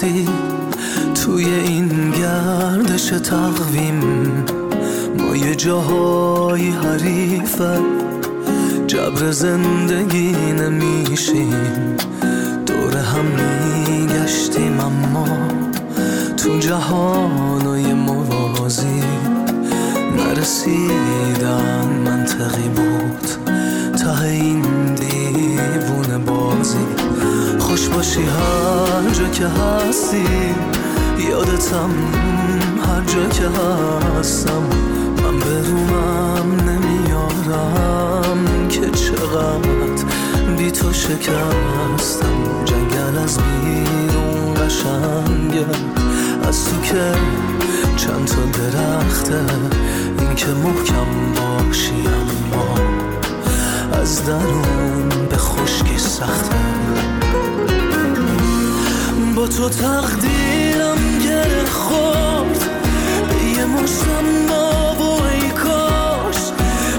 هستی توی این گردش تقویم ما یه جاهای حریفه جبر زندگی نمیشیم. دور هم میگشتیم اما تو جهانای موازی هستی؟ یادتم هر جا که هستم. من برومم نمیارم که چقدر بی تو شکستم. جنگل از بیرون قشنگه. از تو که چند تا درخته. این که محکم باشی اما از درون به خشکی سخته. تو تقدیرم گره خورد. یه مشتم و ای کاش.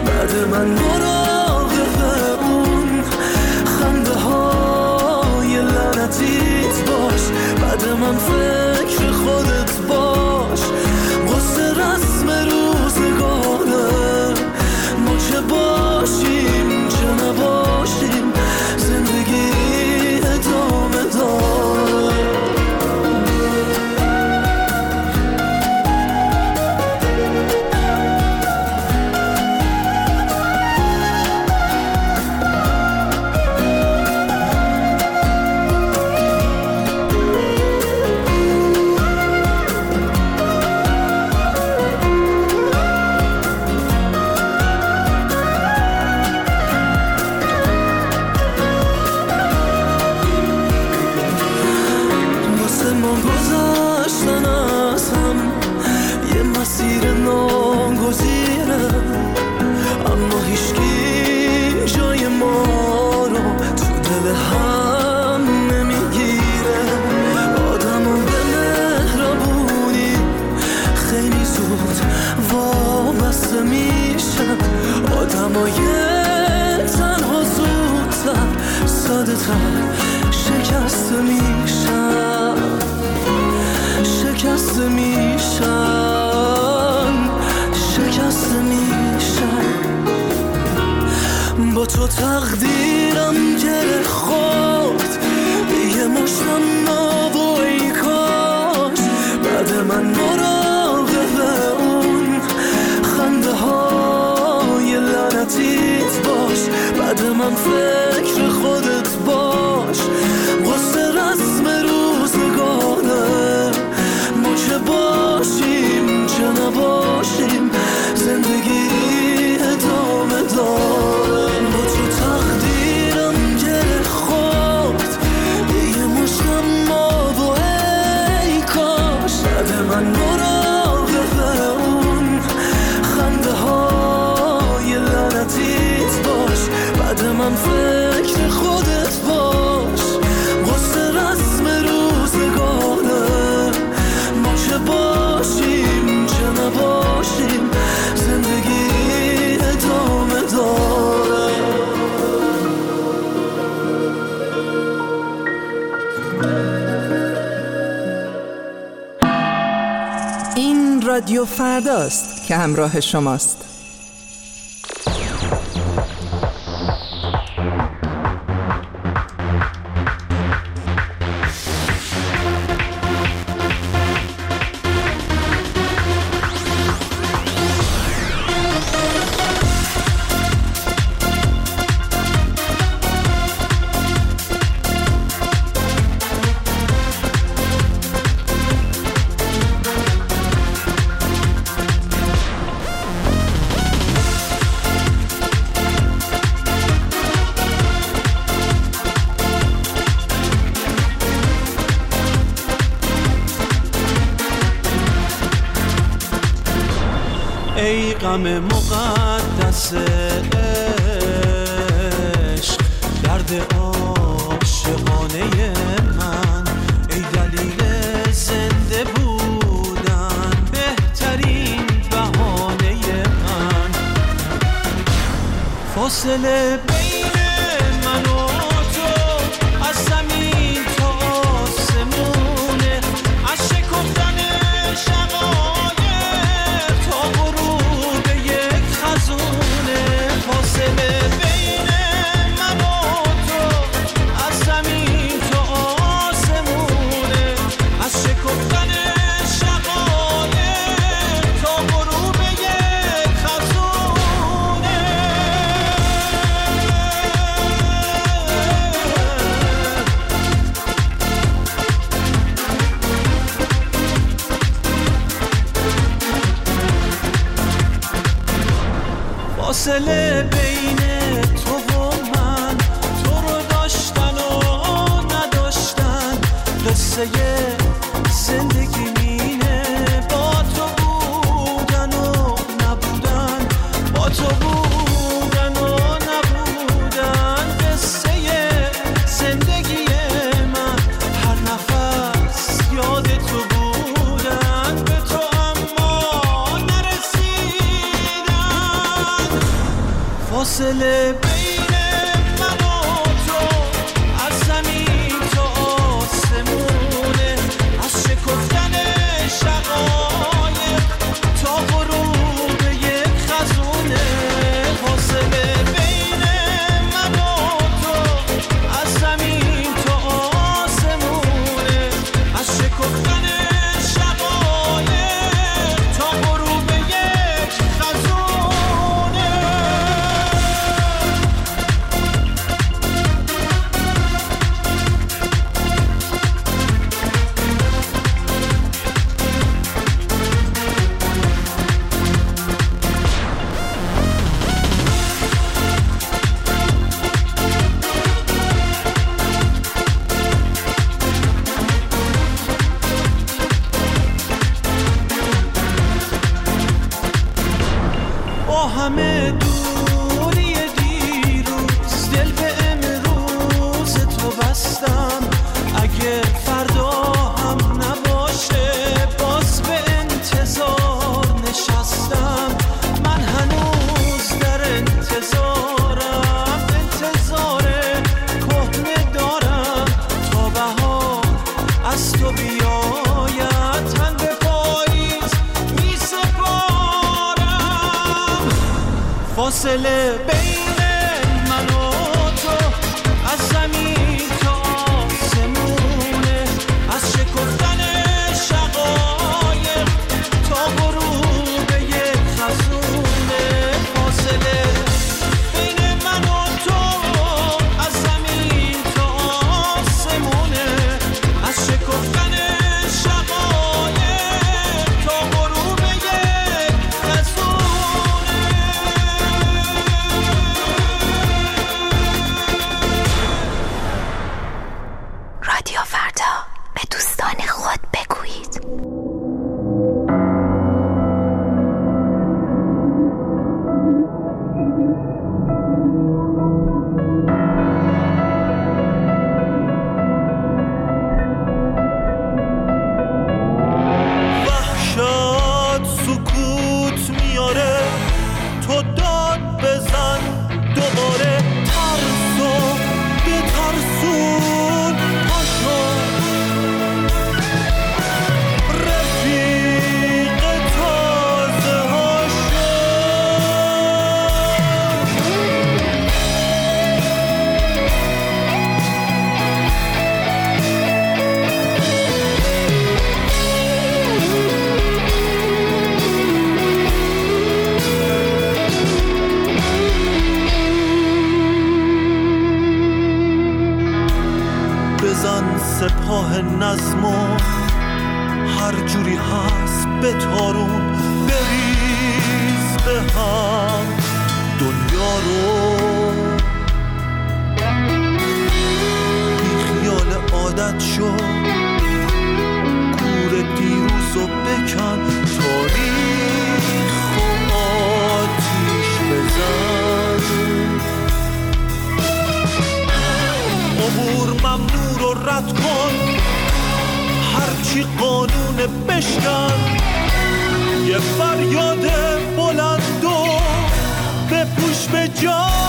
بعد من مراقب اون خنده های لعنتیت با تو تقدیرم گره خورد. یه مشتم ما و ای کاش. بعد من مراقب اون خنده های لعنتیت باش. بعد من فکر رادیو فرداست که همراه شماست. ای غم مقدس عشق درد عاشقانه من. ای دلیل زنده بودن بهترین بهانه من. فاصله mesele benim silip بزن سپاه نظم و هر جوری هست به تارون بریز به هم دنیا رو. بیخیال عادت شد کور دیروز و بکن. هر کن. هرچی قانون بشکن. یه فریاد بلند و بپوش به جان.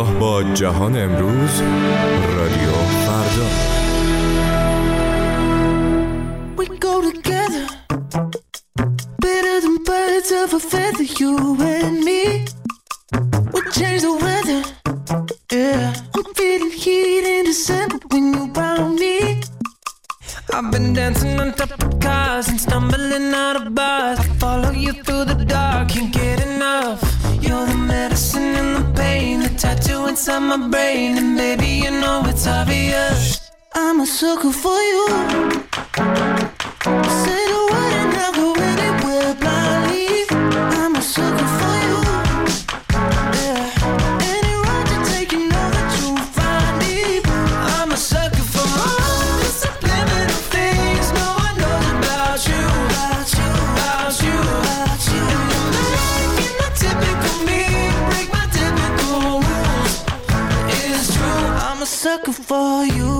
همراه با جهان امروز رادیو فردا. We go together. Better than birds of a feather You and me. We change the weather. Yeah. I'm feeling heat in December When you're around me. I've been dancing on top of cars And stumbling out of bars. I follow you through the dark Can't get enough. You're the medicine and the pain, the tattoo inside my brain. And baby, you know it's obvious. I'm a sucker for you. for you.